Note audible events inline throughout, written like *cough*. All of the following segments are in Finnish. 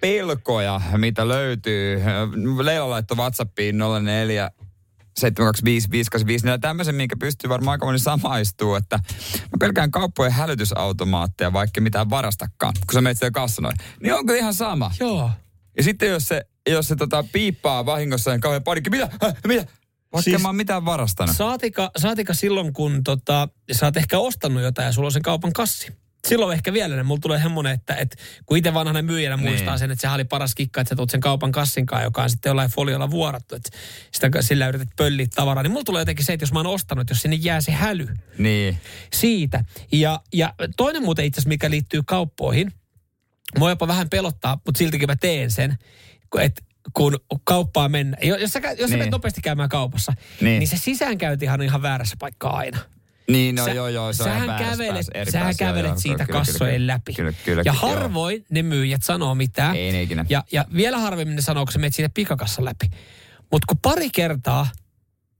pelkoja, mitä löytyy. Leila laittoi WhatsAppiin 04 725 tämmöisen, minkä pystyy varmaan aika moni samaistuu, että mä pelkään kauppojen hälytysautomaatteja, vaikka mitään varastakaan, kun sä menet siellä kassanoin. Niin onko ihan sama? Joo. Ja sitten jos se, jos se tota, piippaa vahingossa ja kauhean panikki, mitä, Häh, mitä? Vaikka siis, mä oon mitään varastanut. Saatika, saatika silloin, kun tota, sä oot ehkä ostanut jotain ja sulla on sen kaupan kassi silloin ehkä vielä, mulla tulee hemmonen, että, että kun itse vanhana myyjänä niin. muistaa sen, että sehän oli paras kikka, että sä tuut sen kaupan kassinkaan, joka on sitten jollain foliolla vuorattu, että sitä, sillä yrität pölliä tavaraa, niin mulla tulee jotenkin se, että jos mä oon ostanut, jos sinne jää se häly niin. siitä. Ja, ja toinen muuten itse asiassa, mikä liittyy kauppoihin, mua jopa vähän pelottaa, mutta siltikin mä teen sen, että kun kauppaa mennä. Jos sä, jos niin. sä nopeasti käymään kaupassa, niin, niin se sisäänkäyntihan on ihan väärässä paikkaa aina. Niin, no sä, joo, joo, se sähän on kävelet, pääs, sähän pääs, kävelet joo, siitä kyllä, kassojen kyllä, läpi. Kyllä, kyllä, ja kyllä, harvoin joo. ne myyjät sanoo mitään. Ei ne ikinä. Ja, ja vielä harvemmin ne sanoo, kun sä menet siitä pikakassan läpi. Mutta kun pari kertaa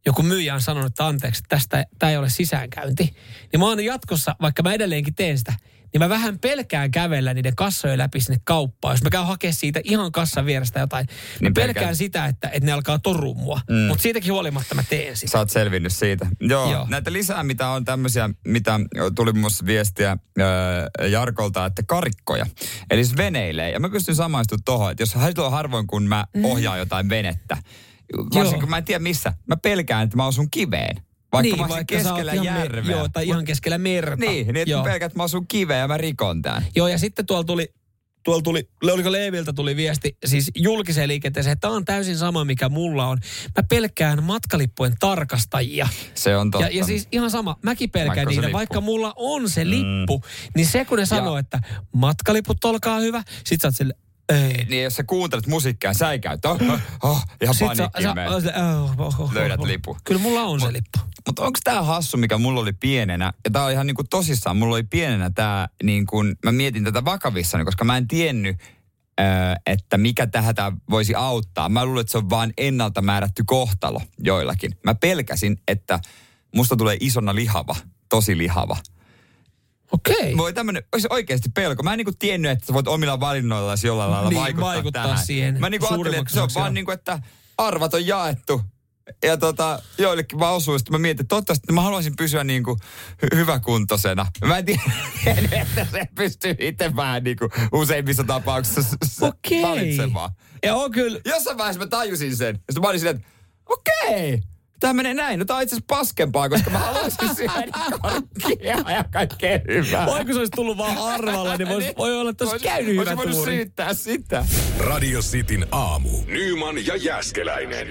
joku myyjä on sanonut, että anteeksi, tästä tämä ei ole sisäänkäynti, niin mä oon jatkossa, vaikka mä edelleenkin teen sitä, niin mä vähän pelkään kävellä niiden kassojen läpi sinne kauppaan. Jos mä käyn hakemaan siitä ihan kassan vierestä jotain, niin pelkään, pelkään sitä, että, että ne alkaa torua mua. Mm. Mutta siitäkin huolimatta mä teen sitä. Sä oot selvinnyt siitä. Joo, Joo. näitä lisää, mitä on tämmöisiä, mitä tuli musta viestiä äh, Jarkolta, että karikkoja. Eli siis veneilee. Ja mä pystyn samaistumaan tuohon, että jos harvoin kun mä mm. ohjaan jotain venettä, varsinkin kun mä en tiedä missä, mä pelkään, että mä osun kiveen. Vaikka niin, vaikka keskellä järveä. Me, joo, tai ihan keskellä merta. Niin, niin että pelkät mä asun kiveen ja mä rikon tämän. Joo, ja sitten tuolla tuli tuolla tuli, oliko Leeviltä tuli viesti, siis julkiseen liikenteeseen, että tämä on täysin sama, mikä mulla on. Mä pelkään matkalippujen tarkastajia. Se on totta. Ja, ja siis ihan sama, mäkin pelkään vaikka niitä, vaikka mulla on se lippu, mm. niin se kun ne sanoo, että matkaliput olkaa hyvä, sit sä oot sille, ei. Niin jos sä kuuntelet musiikkia, sä ei käy. Oh, oh, oh, ihan sä, sä, oh, oh, oh, Löydät oh, lipu. Kyllä mulla on se lippu. Mutta onko tämä hassu, mikä mulla oli pienenä, ja tämä on ihan niinku tosissaan, mulla oli pienenä tämä, niin kun, mä mietin tätä vakavissani, koska mä en tiennyt, että mikä tähän voisi auttaa. Mä luulen, että se on vain ennalta määrätty kohtalo joillakin. Mä pelkäsin, että musta tulee isona lihava, tosi lihava. Okei. Voi tämmönen, olisi oikeasti pelko. Mä en niinku tiennyt, että sä voit omilla valinnoillasi jollain lailla niin, vaikuttaa, vaikuttaa tähän. siihen. Mä niinku ajattelin, että se on vaan niinku, että arvat on jaettu. Ja tota, joillekin mä osuin, sitten mä mietin, että toivottavasti mä haluaisin pysyä niin kuin hy- hyväkuntoisena. Mä en *laughs* tiedä, että se pystyy itse vähän niin kuin useimmissa tapauksissa okay. valitsemaan. Ja on kyllä. Jossain vaiheessa mä tajusin sen. Ja sitten mä olin silleen, että okei. Okay Tämä menee näin. No tämä on itse asiassa paskempaa, koska mä haluaisin *laughs* syödä korkkia ja kaikkea hyvää. Voi kun se olisi tullut vaan arvalla, niin voisi, voi olla, että olisi käynyt hyvä tuuri. Voisi syyttää sitä. Radio Cityn aamu. Nyman ja Jäskeläinen.